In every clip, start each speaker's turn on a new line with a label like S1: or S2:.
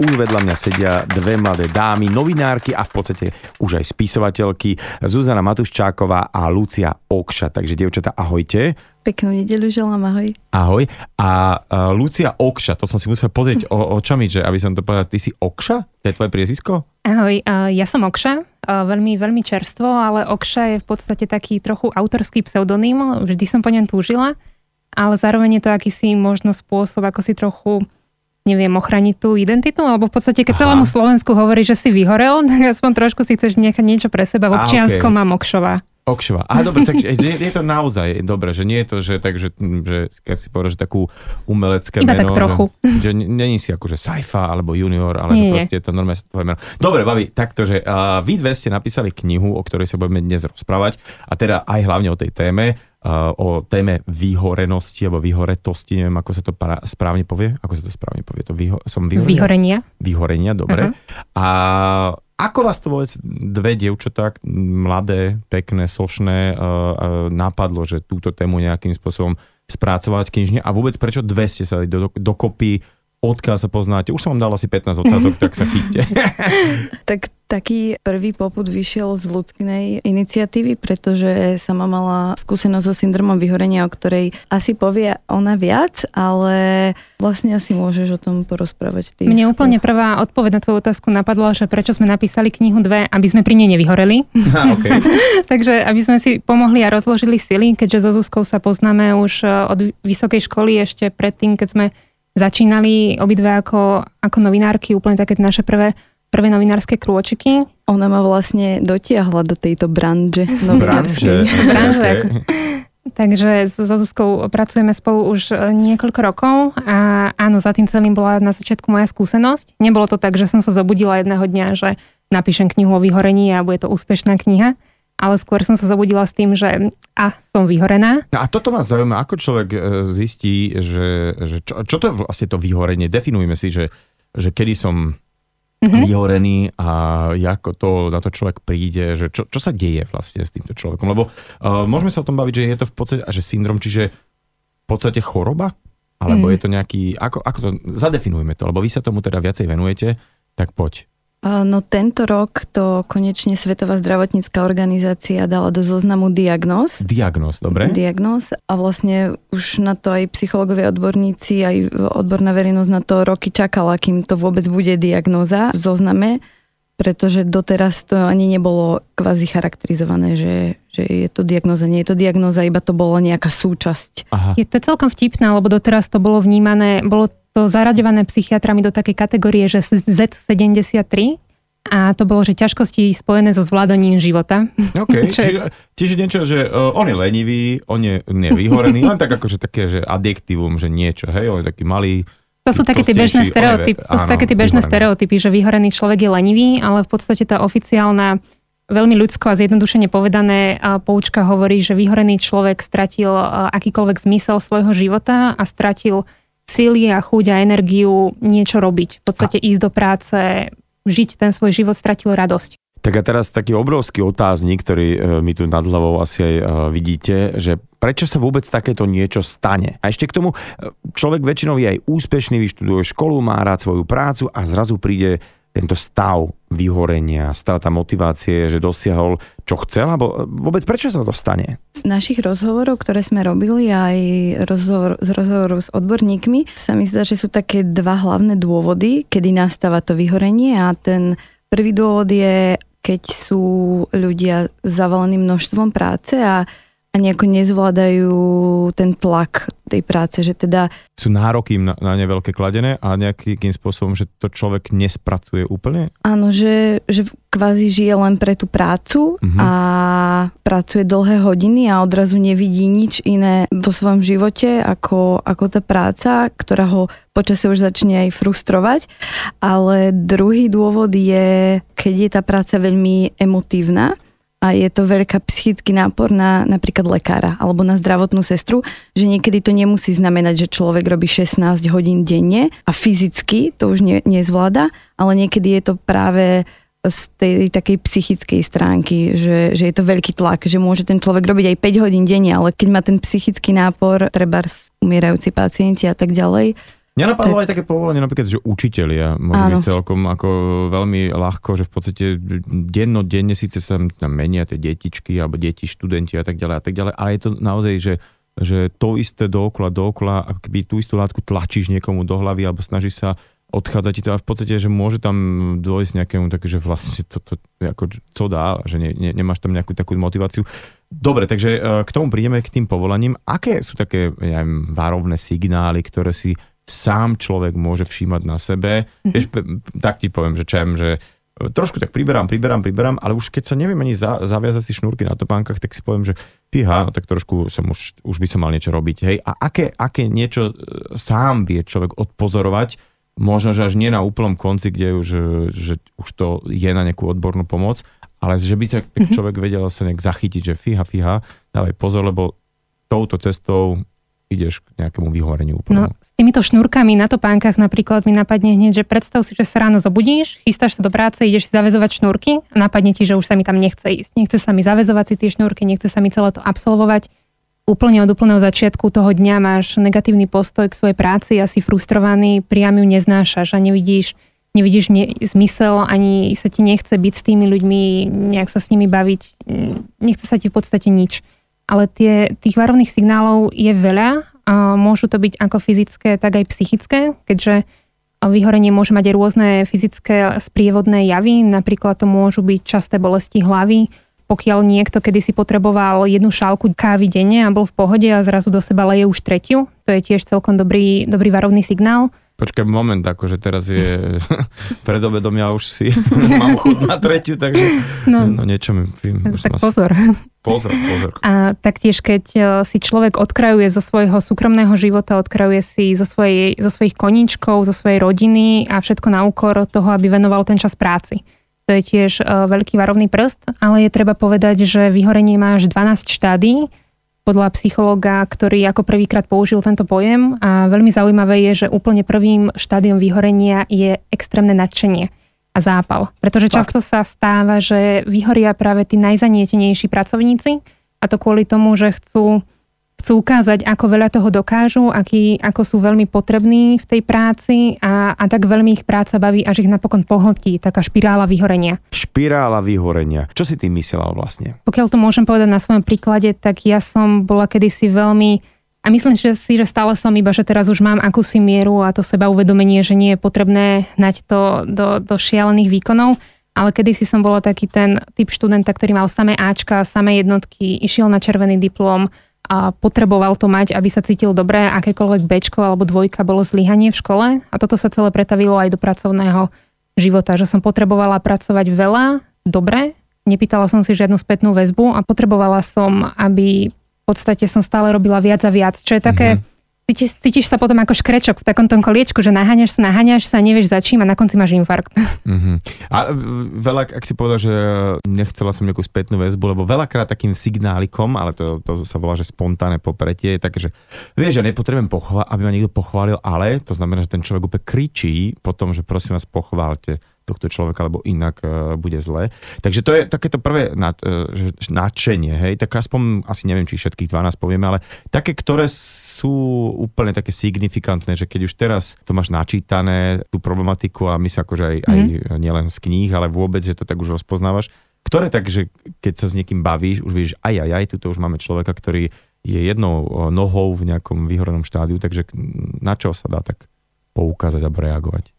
S1: už vedľa mňa sedia dve mladé dámy, novinárky a v podstate už aj spisovateľky Zuzana Matuščáková a Lucia Okša. Takže dievčata, ahojte.
S2: Peknú nedeľu želám, ahoj.
S1: Ahoj. A uh, Lucia Okša, to som si musel pozrieť o, očami, že aby som to povedal, ty si Okša? To je tvoje priezvisko?
S3: Ahoj, uh, ja som Okša, uh, veľmi, veľmi čerstvo, ale Okša je v podstate taký trochu autorský pseudonym, vždy som po ňom túžila, ale zároveň je to akýsi možno spôsob, ako si trochu neviem, ochraniť tú identitu, alebo v podstate, keď Aha. celému Slovensku hovorí, že si vyhorel, tak aspoň trošku si chceš nechať niečo pre seba. V občianskom okay. mám Okšová.
S1: Okšova. Aha, dobre, tak je, je to naozaj dobre, že nie je to, že, tak, že, že keď si povedal, že takú umelecké
S3: Iba
S1: meno.
S3: tak trochu.
S1: Že, že není si akože Saifa alebo Junior, ale nie, že proste je to normálne tvoje meno. Dobre, babi, takto, že uh, vy dve ste napísali knihu, o ktorej sa budeme dnes rozprávať a teda aj hlavne o tej téme o téme vyhorenosti alebo vyhoretosti, neviem, ako sa to para, správne povie. Ako sa to správne povie? To vyho, som vyhorenia?
S3: Vyhorenia.
S1: Vyhorenia, dobre. Uh-huh. A ako vás to vôbec dve dievčatá, mladé, pekné, sošné, uh, uh, napadlo, že túto tému nejakým spôsobom spracovať knižne a vôbec prečo dve ste sa do, do, dokopy odkiaľ sa poznáte. Už som vám dal asi 15 otázok, tak sa chyťte.
S2: tak taký prvý poput vyšiel z ľudskej iniciatívy, pretože sama mala skúsenosť so syndromom vyhorenia, o ktorej asi povie ona viac, ale vlastne asi môžeš o tom porozprávať.
S3: Ty. Mne úplne prvá odpoveď na tvoju otázku napadla, že prečo sme napísali knihu dve, aby sme pri nej nevyhoreli.
S1: Ha, okay.
S3: Takže aby sme si pomohli a rozložili sily, keďže so Zuzkou sa poznáme už eh, od vysokej školy ešte predtým, keď sme začínali obidve ako, ako novinárky, úplne také naše prvé, prvé novinárske krôčiky.
S2: Ona ma vlastne dotiahla do tejto branže
S1: novinárskej.
S3: branže. Okay. Takže so Zuzkou pracujeme spolu už e, niekoľko rokov a áno, za tým celým bola na začiatku moja skúsenosť. Nebolo to tak, že som sa zobudila jedného dňa, že napíšem knihu o vyhorení a bude to úspešná kniha ale skôr som sa zobudila s tým, že a som vyhorená.
S1: No a toto ma zaujíma, ako človek e, zistí, že, že čo, čo to je vlastne to vyhorenie? Definujme si, že, že kedy som mm-hmm. vyhorený a ako to na to človek príde, že čo, čo sa deje vlastne s týmto človekom. Lebo uh, môžeme sa o tom baviť, že je to v podstate, že syndrom, čiže v podstate choroba? Alebo mm. je to nejaký, ako, ako to, zadefinujme to, lebo vy sa tomu teda viacej venujete, tak poď.
S2: No tento rok to konečne Svetová zdravotnícká organizácia dala do zoznamu diagnóz.
S1: Diagnóz, dobre.
S2: Diagnóz a vlastne už na to aj psychológovia odborníci, aj odborná verejnosť na to roky čakala, kým to vôbec bude diagnóza v zozname, pretože doteraz to ani nebolo kvázi charakterizované, že, že je to diagnóza, nie je to diagnóza, iba to bolo nejaká súčasť.
S3: Aha. Je to celkom vtipné, lebo doteraz to bolo vnímané, bolo to zaraďované psychiatrami do takej kategórie, že Z73 a to bolo, že ťažkosti spojené so zvládaním života.
S1: OK, čiže, čiže niečo, že uh, on je lenivý, on je nevyhorený, len tak akože také, že adjektívum, že niečo, hej, on je taký malý,
S3: to sú také tie bežné stereotypy, to sú také tie bežné stereotypy, že vyhorený človek je lenivý, ale v podstate tá oficiálna veľmi ľudsko a zjednodušene povedané poučka hovorí, že vyhorený človek stratil akýkoľvek zmysel svojho života a stratil síly a chuť a energiu niečo robiť. V podstate a... ísť do práce, žiť ten svoj život, stratil radosť.
S1: Tak a teraz taký obrovský otáznik, ktorý e, mi tu nad hlavou asi aj e, vidíte, že prečo sa vôbec takéto niečo stane? A ešte k tomu, e, človek väčšinou je aj úspešný, vyštuduje školu, má rád svoju prácu a zrazu príde tento stav vyhorenia, strata motivácie, že dosiahol, čo chcel, alebo vôbec prečo sa to stane?
S2: Z našich rozhovorov, ktoré sme robili, aj rozhovor, z rozhovorov s odborníkmi, sa mi zdá, že sú také dva hlavné dôvody, kedy nastáva to vyhorenie a ten prvý dôvod je, keď sú ľudia zavalení množstvom práce a a nejako nezvládajú ten tlak tej práce, že teda...
S1: Sú nároky na, na ne veľké kladené a nejakým spôsobom, že to človek nespracuje úplne?
S2: Áno, že, že kvázi žije len pre tú prácu uh-huh. a pracuje dlhé hodiny a odrazu nevidí nič iné vo svojom živote ako, ako tá práca, ktorá ho počasie už začne aj frustrovať. Ale druhý dôvod je, keď je tá práca veľmi emotívna, a je to veľká psychický nápor na napríklad lekára alebo na zdravotnú sestru, že niekedy to nemusí znamenať, že človek robí 16 hodín denne a fyzicky to už ne, nezvláda, ale niekedy je to práve z tej takej psychickej stránky, že, že je to veľký tlak, že môže ten človek robiť aj 5 hodín denne, ale keď má ten psychický nápor, treba umierajúci pacienti a tak ďalej,
S1: Mňa napadlo tak... aj také povolenie, napríklad, že učitelia môžu byť celkom ako veľmi ľahko, že v podstate dennodenne síce sa tam menia tie detičky alebo deti, študenti a tak ďalej a tak ďalej, ale je to naozaj, že že to isté dookola, dookola, ako keby tú istú látku tlačíš niekomu do hlavy alebo snažíš sa odchádza ti to a v podstate, že môže tam dôjsť nejakému také, že vlastne to, to ako, co dá, že ne, ne, nemáš tam nejakú takú motiváciu. Dobre, takže e, k tomu prídeme k tým povolaním. Aké sú také, neviem, varovné signály, ktoré si sám človek môže všímať na sebe? Mm-hmm. Vieš, tak ti poviem, že čem, že trošku tak priberám, priberám, priberám, ale už keď sa neviem ani za, zaviazať si šnúrky na topánkach, tak si poviem, že píha, no tak trošku som už, už by som mal niečo robiť. Hej, a aké, aké niečo e, sám vie človek odpozorovať, možno, že až nie na úplnom konci, kde už, že už to je na nejakú odbornú pomoc, ale že by sa tak mhm. človek vedel sa nejak zachytiť, že fíha, fíha, dávaj pozor, lebo touto cestou ideš k nejakému vyhoreniu úplne.
S3: No, s týmito šnúrkami na topánkach napríklad mi napadne hneď, že predstav si, že sa ráno zobudíš, chystáš sa do práce, ideš si zavezovať šnúrky a napadne ti, že už sa mi tam nechce ísť. Nechce sa mi zavezovať si tie šnúrky, nechce sa mi celé to absolvovať úplne od úplného začiatku toho dňa máš negatívny postoj k svojej práci a si frustrovaný, priam ju neznášaš a nevidíš, nevidíš ne, zmysel, ani sa ti nechce byť s tými ľuďmi, nejak sa s nimi baviť, nechce sa ti v podstate nič. Ale tie, tých varovných signálov je veľa a môžu to byť ako fyzické, tak aj psychické, keďže vyhorenie môže mať aj rôzne fyzické sprievodné javy, napríklad to môžu byť časté bolesti hlavy, pokiaľ niekto kedy si potreboval jednu šálku kávy denne a bol v pohode a zrazu do seba leje už tretiu, to je tiež celkom dobrý, dobrý varovný signál.
S1: Počkaj moment, akože teraz je pred obedom, ja už si mám chud na tretiu, takže no, no niečo mi...
S3: Tak pozor.
S1: Pozor, pozor.
S3: A taktiež, keď e, si človek odkrajuje zo svojho súkromného života, odkrajuje si zo, svojej, zo svojich koníčkov, zo svojej rodiny a všetko na úkor toho, aby venoval ten čas práci to je tiež uh, veľký varovný prst, ale je treba povedať, že vyhorenie má až 12 štádí podľa psychológa, ktorý ako prvýkrát použil tento pojem a veľmi zaujímavé je, že úplne prvým štádiom vyhorenia je extrémne nadšenie a zápal. Pretože často sa stáva, že vyhoria práve tí najzanietenejší pracovníci a to kvôli tomu, že chcú chcú ukázať, ako veľa toho dokážu, aký, ako sú veľmi potrební v tej práci a, a tak veľmi ich práca baví, až ich napokon pohltí, taká špirála vyhorenia.
S1: Špirála vyhorenia. Čo si tým myslela vlastne?
S3: Pokiaľ to môžem povedať na svojom príklade, tak ja som bola kedysi veľmi a myslím že si, že stále som iba, že teraz už mám akúsi mieru a to seba uvedomenie, že nie je potrebné hnať to do, do šialených výkonov, ale kedysi som bola taký ten typ študenta, ktorý mal samé Ačka, samé jednotky, išiel na červený diplom, a potreboval to mať, aby sa cítil dobre, akékoľvek bečko alebo dvojka bolo zlyhanie v škole. A toto sa celé pretavilo aj do pracovného života, že som potrebovala pracovať veľa, dobre, nepýtala som si žiadnu spätnú väzbu a potrebovala som, aby v podstate som stále robila viac a viac, čo je také mm-hmm cítiš, cítiš sa potom ako škrečok v takom tom koliečku, že naháňaš sa, naháňaš sa, nevieš za čím a na konci máš infarkt.
S1: Mm-hmm. A veľa, ak si povedal, že nechcela som nejakú spätnú väzbu, lebo veľakrát takým signálikom, ale to, to sa volá, že spontánne popretie, je také, že vieš, že nepotrebujem pochváliť, aby ma niekto pochválil, ale to znamená, že ten človek úplne kričí potom, že prosím vás pochválte tohto človeka, lebo inak uh, bude zle. Takže to je takéto prvé nad, uh, nadšenie, hej, tak aspoň, asi neviem, či všetkých 12 povieme, ale také, ktoré sú úplne také signifikantné, že keď už teraz to máš načítané, tú problematiku a my sa akože aj, mm. aj mhm. nielen z kníh, ale vôbec, že to tak už rozpoznávaš, ktoré tak, že keď sa s niekým bavíš, už vieš, aj, aj, aj, tuto už máme človeka, ktorý je jednou nohou v nejakom vyhorenom štádiu, takže na čo sa dá tak poukázať alebo reagovať?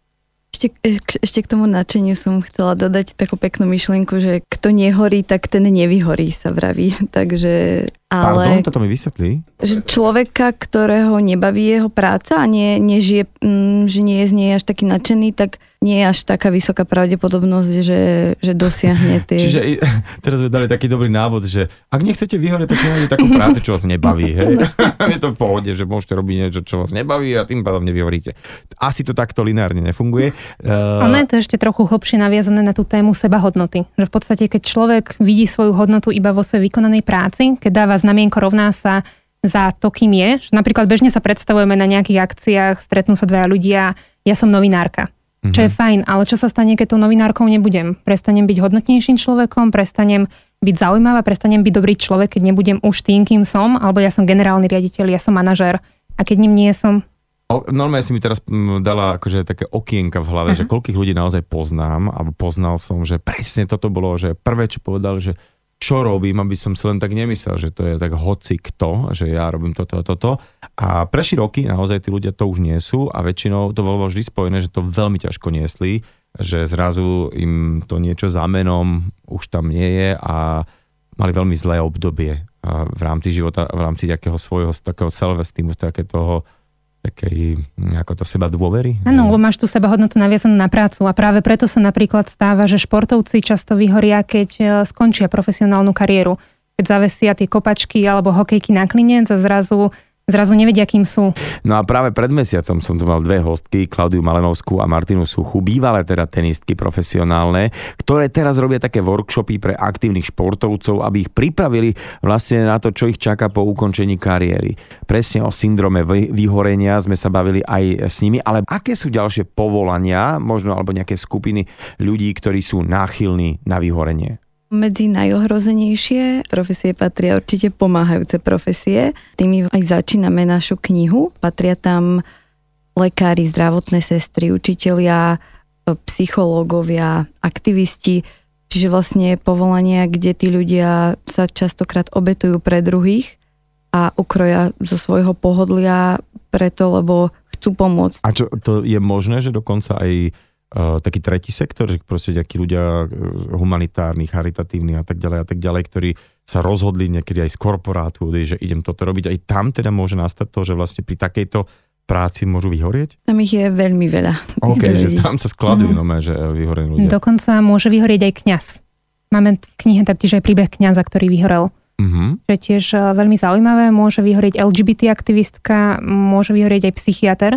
S2: Ešte, ešte k tomu nadšeniu som chcela dodať takú peknú myšlienku, že kto nehorí, tak ten nevyhorí, sa vraví. Takže ale...
S1: Pardon, toto mi vysvetlí.
S2: Že človeka, ktorého nebaví jeho práca a nie, nežije, mm, že nie je z nej až taký nadšený, tak nie je až taká vysoká pravdepodobnosť, že, že dosiahne tie...
S1: Čiže teraz sme dali taký dobrý návod, že ak nechcete vyhorieť, tak si takú prácu, čo vás nebaví. Hej? je to v pohode, že môžete robiť niečo, čo vás nebaví a tým pádom nevyhoríte. Asi to takto lineárne nefunguje.
S3: Uh... Ono je to ešte trochu hlbšie naviazané na tú tému seba hodnoty. Že v podstate, keď človek vidí svoju hodnotu iba vo svojej vykonanej práci, keď dáva znamienko rovná sa za to, kým je. Napríklad bežne sa predstavujeme na nejakých akciách, stretnú sa dvaja ľudia, ja som novinárka. Mm-hmm. Čo je mhm. fajn, ale čo sa stane, keď tou novinárkou nebudem? Prestanem byť hodnotnejším človekom, prestanem byť zaujímavá, prestanem byť dobrý človek, keď nebudem už tým, kým som, alebo ja som generálny riaditeľ, ja som manažér a keď ním nie som,
S1: normálne si mi teraz dala akože také okienka v hlave, uh-huh. že koľkých ľudí naozaj poznám, alebo poznal som, že presne toto bolo, že prvé, čo povedal, že čo robím, aby som si len tak nemyslel, že to je tak hoci kto, že ja robím toto a toto. A prešli roky naozaj tí ľudia to už nie sú a väčšinou to bolo vždy spojené, že to veľmi ťažko niesli, že zrazu im to niečo za menom už tam nie je a mali veľmi zlé obdobie v rámci života, v rámci takého svojho takého self-esteemu, také toho takej, ako to seba dôvery.
S3: Áno, lebo máš tu seba hodnotu naviazanú na prácu a práve preto sa napríklad stáva, že športovci často vyhoria, keď e, skončia profesionálnu kariéru. Keď zavesia tie kopačky alebo hokejky na klinec a zrazu zrazu nevedia, kým sú.
S1: No a práve pred mesiacom som tu mal dve hostky, Klaudiu Malenovskú a Martinu Suchu, bývalé teda tenistky profesionálne, ktoré teraz robia také workshopy pre aktívnych športovcov, aby ich pripravili vlastne na to, čo ich čaká po ukončení kariéry. Presne o syndrome vyhorenia sme sa bavili aj s nimi, ale aké sú ďalšie povolania, možno alebo nejaké skupiny ľudí, ktorí sú náchylní na vyhorenie?
S2: Medzi najohrozenejšie profesie patria určite pomáhajúce profesie. Tými aj začíname našu knihu. Patria tam lekári, zdravotné sestry, učitelia, psychológovia, aktivisti, čiže vlastne povolania, kde tí ľudia sa častokrát obetujú pre druhých a ukroja zo svojho pohodlia preto, lebo chcú pomôcť.
S1: A čo, to je možné, že dokonca aj taký tretí sektor, že proste nejakí ľudia uh, humanitárni, charitatívni a tak ďalej a tak ďalej, ktorí sa rozhodli niekedy aj z korporátu, že idem toto robiť. Aj tam teda môže nastať to, že vlastne pri takejto práci môžu vyhorieť?
S2: Tam ich je veľmi veľa.
S1: OK, že tam sa skladujú uh-huh. nové, že vyhorení ľudia.
S3: Dokonca môže vyhorieť aj kňaz. Máme v knihe taktiež aj príbeh kňaza, ktorý vyhorel. Uh-huh. Čo je tiež veľmi zaujímavé. Môže vyhorieť LGBT aktivistka, môže vyhorieť aj psychiatr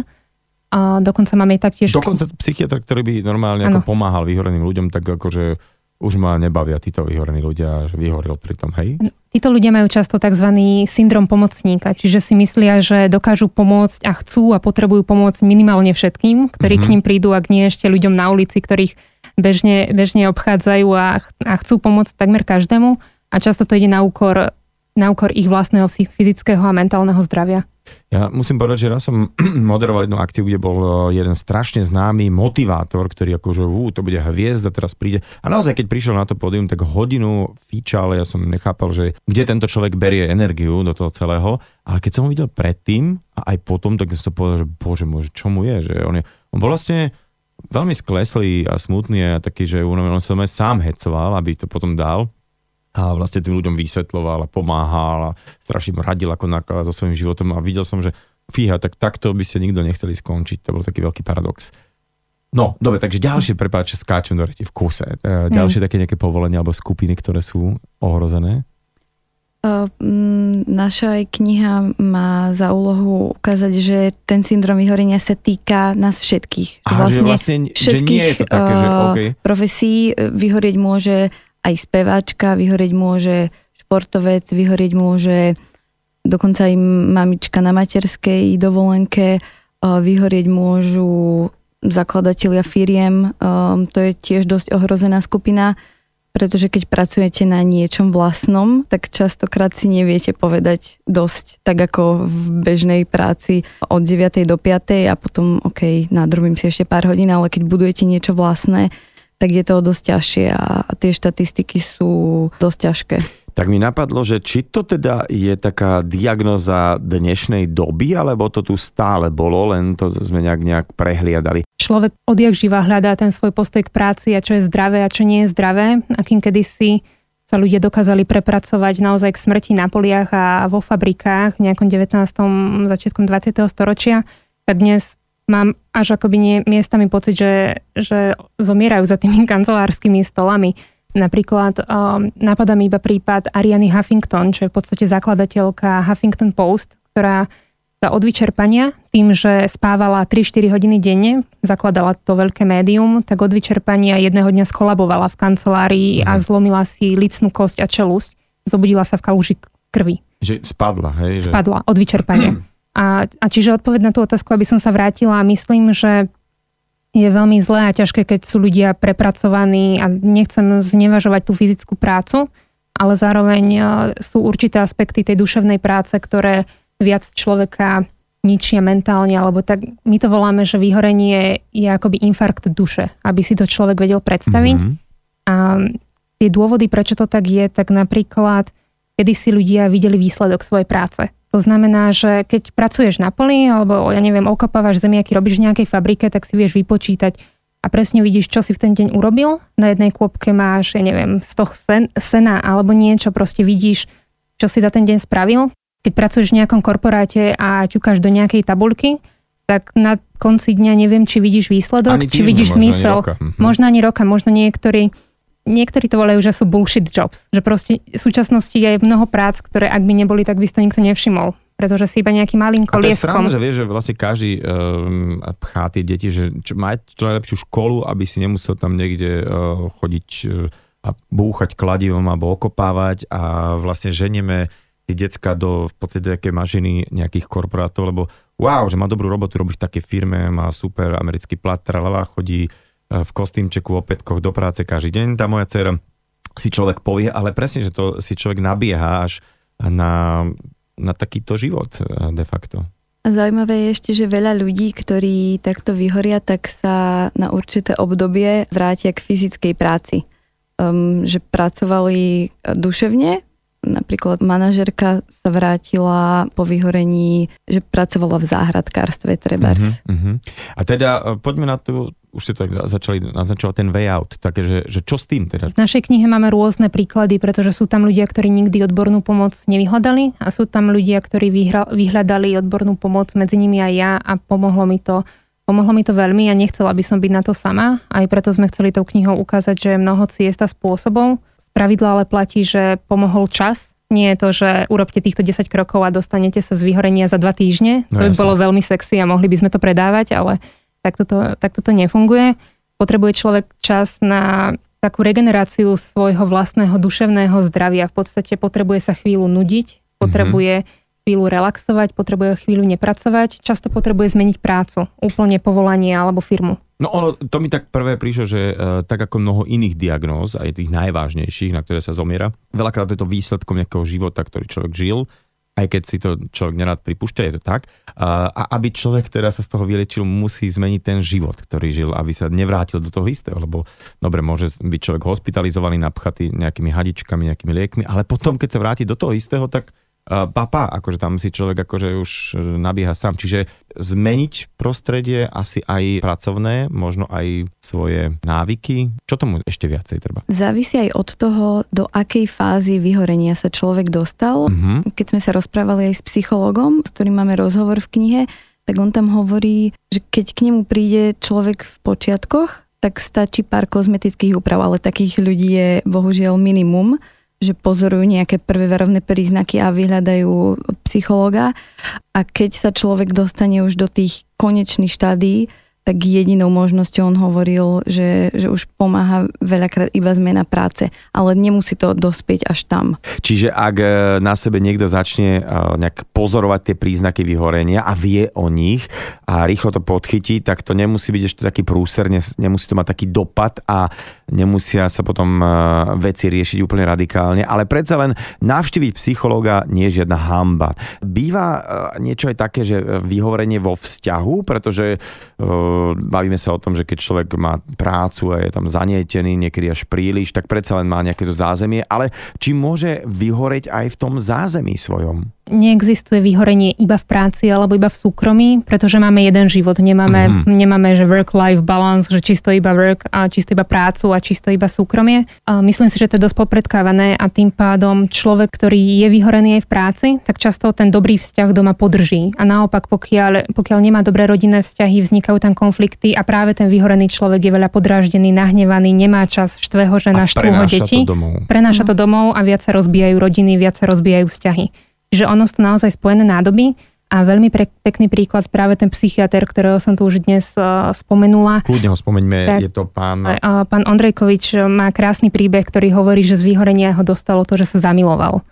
S3: a dokonca máme taktiež...
S1: Dokonca psychiatr, ktorý by normálne ako pomáhal vyhoreným ľuďom, tak akože už ma nebavia títo vyhorení ľudia, že vyhoril pri tom, hej?
S3: Títo ľudia majú často tzv. syndrom pomocníka, čiže si myslia, že dokážu pomôcť a chcú a potrebujú pomôcť minimálne všetkým, ktorí mm-hmm. k ním prídu, ak nie ešte ľuďom na ulici, ktorých bežne, bežne obchádzajú a, a chcú pomôcť takmer každému a často to ide na úkor, na úkor ich vlastného fyzického a mentálneho zdravia.
S1: Ja musím povedať, že raz som moderoval jednu akciu, kde bol eh, jeden strašne známy motivátor, ktorý akože, ú, to bude hviezda, teraz príde. A naozaj, keď prišiel na to pódium, tak hodinu fíčal, ja som nechápal, že kde tento človek berie energiu do toho celého, ale keď som ho videl predtým a aj potom, tak som povedal, že bože môj, čo mu je, že on, je, on bol vlastne veľmi skleslý a smutný a taký, že on sa sám hecoval, aby to potom dal a vlastne tým ľuďom vysvetloval a pomáhal a strašne radil, ako nakladať so svojím životom a videl som, že fíha, tak takto by ste nikto nechceli skončiť. To bol taký veľký paradox. No, dobre, takže ďalšie, prepáč, skáčem do reti v kuse. E, ďalšie mm. také nejaké povolenia alebo skupiny, ktoré sú ohrozené?
S2: Uh, naša kniha má za úlohu ukázať, že ten syndrom vyhorenia sa týka nás všetkých.
S1: Aha, vlastne, že vlastne všetkých že nie je to také, že okay.
S2: profesí vyhorieť môže aj speváčka, vyhorieť môže športovec, vyhorieť môže dokonca aj mamička na materskej dovolenke, vyhorieť môžu zakladatelia firiem, to je tiež dosť ohrozená skupina, pretože keď pracujete na niečom vlastnom, tak častokrát si neviete povedať dosť, tak ako v bežnej práci od 9. do 5. a potom, ok, nadrobím si ešte pár hodín, ale keď budujete niečo vlastné, tak je to dosť ťažšie a tie štatistiky sú dosť ťažké.
S1: Tak mi napadlo, že či to teda je taká diagnoza dnešnej doby, alebo to tu stále bolo, len to sme nejak, nejak prehliadali.
S3: Človek odjak živa hľadá ten svoj postoj k práci a čo je zdravé a čo nie je zdravé. Akým kedysi sa ľudia dokázali prepracovať naozaj k smrti na poliach a vo fabrikách v nejakom 19. začiatkom 20. storočia, tak dnes mám až akoby nie, miestami pocit, že, že zomierajú za tými kancelárskymi stolami. Napríklad um, napadá mi iba prípad Ariany Huffington, čo je v podstate zakladateľka Huffington Post, ktorá sa od vyčerpania, tým, že spávala 3-4 hodiny denne, zakladala to veľké médium, tak od vyčerpania jedného dňa skolabovala v kancelárii uh-huh. a mhm. zlomila si licnú kosť a čelusť. Zobudila sa v kaluži krvi.
S1: Že spadla, hej?
S3: Že... Spadla od vyčerpania. A, a čiže odpoveď na tú otázku, aby som sa vrátila, myslím, že je veľmi zlé a ťažké, keď sú ľudia prepracovaní a nechcem znevažovať tú fyzickú prácu, ale zároveň e, sú určité aspekty tej duševnej práce, ktoré viac človeka ničia mentálne, alebo tak my to voláme, že vyhorenie je akoby infarkt duše, aby si to človek vedel predstaviť. Mm-hmm. A tie dôvody, prečo to tak je, tak napríklad, kedy si ľudia videli výsledok svojej práce. To znamená, že keď pracuješ na poli, alebo ja neviem, okopávaš zemiaky, robíš v nejakej fabrike, tak si vieš vypočítať a presne vidíš, čo si v ten deň urobil. Na jednej kôpke máš, ja neviem, stoch sen, sena alebo niečo, proste vidíš, čo si za ten deň spravil. Keď pracuješ v nejakom korporáte a ťukáš do nejakej tabulky, tak na konci dňa neviem, či vidíš výsledok, či vidíš zmysel. Ani mhm. Možno ani roka, možno niektorí niektorí to volajú, že sú bullshit jobs. Že proste v súčasnosti je mnoho prác, ktoré ak by neboli, tak by si to nikto nevšimol. Pretože si iba nejaký malým kolieskom.
S1: A to je že vieš, že vlastne každý um, pchá tie deti, že čo, mať čo najlepšiu školu, aby si nemusel tam niekde uh, chodiť uh, a búchať kladivom alebo okopávať a vlastne ženieme tie decka do v podstate také mažiny nejakých korporátov, lebo wow, že má dobrú robotu, robí v takej firme, má super americký plat, tralala, chodí v kostýmčeku, opätkoch do práce každý deň. Tá moja dcera si človek povie, ale presne, že to si človek nabieha až na, na takýto život de facto.
S2: Zaujímavé je ešte, že veľa ľudí, ktorí takto vyhoria, tak sa na určité obdobie vrátia k fyzickej práci. Um, že pracovali duševne, Napríklad manažerka sa vrátila po vyhorení, že pracovala v záhradkárstve trebárs. Uh-huh, uh-huh.
S1: A teda e, poďme na tú, už ste tak začali naznačovať ten way out, takže že, že čo s tým teda?
S3: V našej knihe máme rôzne príklady, pretože sú tam ľudia, ktorí nikdy odbornú pomoc nevyhľadali a sú tam ľudia, ktorí vyhľadali odbornú pomoc, medzi nimi aj ja a pomohlo mi to Pomohlo mi to veľmi a nechcela by som byť na to sama, aj preto sme chceli tou knihou ukázať, že je mnoho ciest a spôsobov, pravidlo ale platí, že pomohol čas. Nie je to, že urobte týchto 10 krokov a dostanete sa z vyhorenia za dva týždne. No, to by jasne. bolo veľmi sexy a mohli by sme to predávať, ale takto to, takto to nefunguje. Potrebuje človek čas na takú regeneráciu svojho vlastného duševného zdravia. V podstate potrebuje sa chvíľu nudiť, potrebuje mm-hmm chvíľu relaxovať, potrebuje chvíľu nepracovať, často potrebuje zmeniť prácu, úplne povolanie alebo firmu.
S1: No ono, to mi tak prvé prišlo, že uh, tak ako mnoho iných diagnóz, aj tých najvážnejších, na ktoré sa zomiera, veľakrát je to výsledkom nejakého života, ktorý človek žil, aj keď si to človek nerad pripúšťa, je to tak. A aby človek teda sa z toho vylečil, musí zmeniť ten život, ktorý žil, aby sa nevrátil do toho istého, lebo dobre, môže byť človek hospitalizovaný, napchatý nejakými hadičkami, nejakými liekmi, ale potom, keď sa vráti do toho istého, tak papa, akože tam si človek akože už e, nabieha sám. Čiže zmeniť prostredie asi aj pracovné, možno aj svoje návyky. Čo tomu ešte viacej treba?
S2: Závisí aj od toho, do akej fázy vyhorenia sa človek dostal. Uh-huh. Keď sme sa rozprávali aj s psychologom, s ktorým máme rozhovor v knihe, tak on tam hovorí, že keď k nemu príde človek v počiatkoch, tak stačí pár kozmetických úprav, ale takých ľudí je bohužiaľ minimum že pozorujú nejaké prvé verovné príznaky a vyhľadajú psychologa. A keď sa človek dostane už do tých konečných štádí, tak jedinou možnosťou on hovoril, že, že už pomáha veľakrát iba zmena práce, ale nemusí to dospieť až tam.
S1: Čiže ak e, na sebe niekto začne e, nejak pozorovať tie príznaky vyhorenia a vie o nich a rýchlo to podchytí, tak to nemusí byť ešte taký prúser, nemusí to mať taký dopad a nemusia sa potom e, veci riešiť úplne radikálne, ale predsa len navštíviť psychológa nie je žiadna hamba. Býva niečo aj také, že vyhorenie vo vzťahu, pretože bavíme sa o tom, že keď človek má prácu a je tam zanietený, niekedy až príliš, tak predsa len má nejaké to zázemie, ale či môže vyhoreť aj v tom zázemí svojom?
S3: Neexistuje vyhorenie iba v práci alebo iba v súkromí, pretože máme jeden život. Nemáme, mm-hmm. nemáme že work-life balance, že čisto iba work a čisto iba prácu a čisto iba súkromie. A myslím si, že to je dosť popredkávané a tým pádom človek, ktorý je vyhorený aj v práci, tak často ten dobrý vzťah doma podrží. A naopak, pokiaľ, pokiaľ nemá dobré rodinné vzťahy, vznikajú tam konflikty a práve ten vyhorený človek je veľa podráždený, nahnevaný, nemá čas, štve ho žena, štve ho deti. Prenáša to domov a viac sa rozbijajú rodiny, viac sa rozbijajú vzťahy. Čiže ono sú naozaj spojené nádoby a veľmi pre, pekný príklad práve ten psychiatr, ktorého som tu už dnes uh, spomenula.
S1: Kľudne ho spomeňme, tak, je to pán...
S3: Uh, pán Ondrejkovič má krásny príbeh, ktorý hovorí, že z vyhorenia ho dostalo to, že sa zamiloval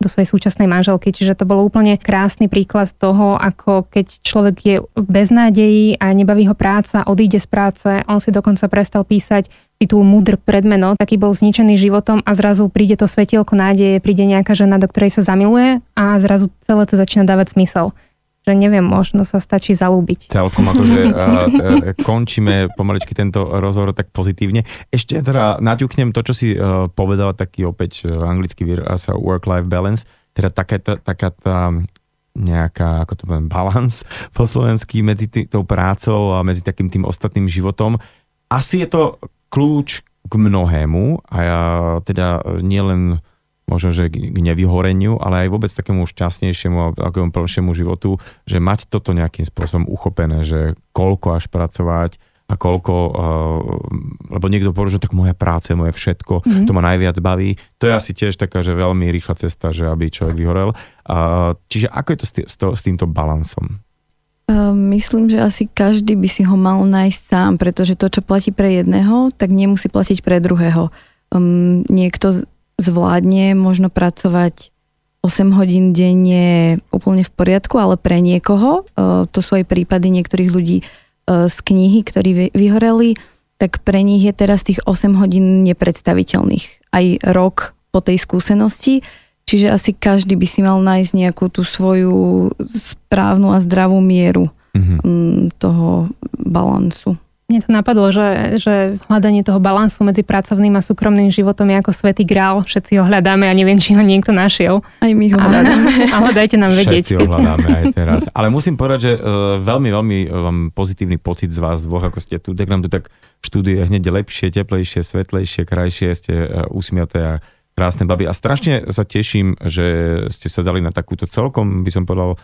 S3: do svojej súčasnej manželky. Čiže to bolo úplne krásny príklad toho, ako keď človek je bez nádejí a nebaví ho práca, odíde z práce, on si dokonca prestal písať titul Mudr predmeno, taký bol zničený životom a zrazu príde to svetielko nádeje, príde nejaká žena, do ktorej sa zamiluje a zrazu celé to začína dávať zmysel. že neviem, možno sa stačí zalúbiť.
S1: Celkom akože uh, končíme pomaličky tento rozhovor tak pozitívne. Ešte teda naťuknem to, čo si uh, povedala, taký opäť uh, anglický výraz work-life balance, teda taká tá, taká tá nejaká, ako to poviem, balans po slovensky medzi tý, tou prácou a medzi takým tým ostatným životom. Asi je to kľúč k mnohému a ja teda nielen možno, že k nevyhoreniu, ale aj vôbec takému šťastnejšiemu a takému plnšiemu životu, že mať toto nejakým spôsobom uchopené, že koľko až pracovať a koľko, uh, lebo niekto povie, že tak moja práca, moje všetko, mm-hmm. to ma najviac baví. To je asi tiež taká, že veľmi rýchla cesta, že aby človek vyhorel. Uh, čiže ako je to s, tý, s, to, s týmto balansom?
S2: Myslím, že asi každý by si ho mal nájsť sám, pretože to, čo platí pre jedného, tak nemusí platiť pre druhého. Um, niekto zvládne možno pracovať 8 hodín denne úplne v poriadku, ale pre niekoho, e, to sú aj prípady niektorých ľudí e, z knihy, ktorí vyhoreli, tak pre nich je teraz tých 8 hodín nepredstaviteľných. Aj rok po tej skúsenosti, čiže asi každý by si mal nájsť nejakú tú svoju správnu a zdravú mieru mm-hmm. toho balansu.
S3: Mne to napadlo, že, že hľadanie toho balansu medzi pracovným a súkromným životom je ako svetý grál. Všetci ho hľadáme a neviem, či ho niekto našiel.
S2: Aj my ho hľadáme.
S3: Ale dajte nám vedieť.
S1: Všetci ho hľadáme aj teraz. Ale musím povedať, že uh, veľmi, veľmi mám pozitívny pocit z vás dvoch, ako ste tu. Tak nám tu tak v štúdiu je hneď lepšie, teplejšie, svetlejšie, krajšie, ste uh, usmiaté a krásne baby. A strašne sa teším, že ste sa dali na takúto celkom, by som povedal,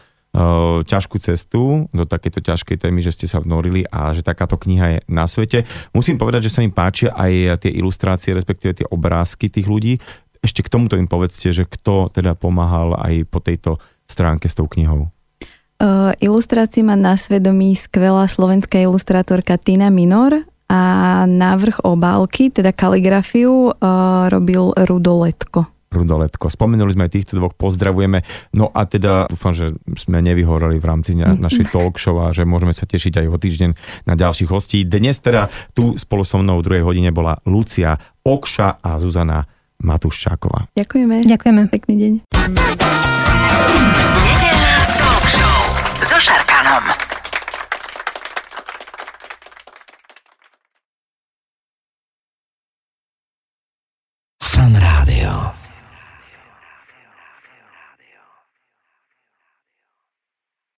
S1: ťažkú cestu do takéto ťažkej témy, že ste sa vnorili a že takáto kniha je na svete. Musím povedať, že sa mi páčia aj tie ilustrácie, respektíve tie obrázky tých ľudí. Ešte k tomuto im povedzte, že kto teda pomáhal aj po tejto stránke s tou knihou.
S2: Uh, ilustrácie má na svedomí skvelá slovenská ilustrátorka Tina Minor a návrh obálky, teda kaligrafiu, uh, robil Rudoletko.
S1: Rudoletko. Spomenuli sme aj týchto dvoch, pozdravujeme. No a teda dúfam, že sme nevyhoreli v rámci na, našej talk show a že môžeme sa tešiť aj o týždeň na ďalších hostí. Dnes teda tu spolu so mnou v druhej hodine bola Lucia Okša a Zuzana Matuščáková.
S2: Ďakujeme.
S3: Ďakujeme.
S2: Pekný deň. Nedelná talk show so Šarkanom.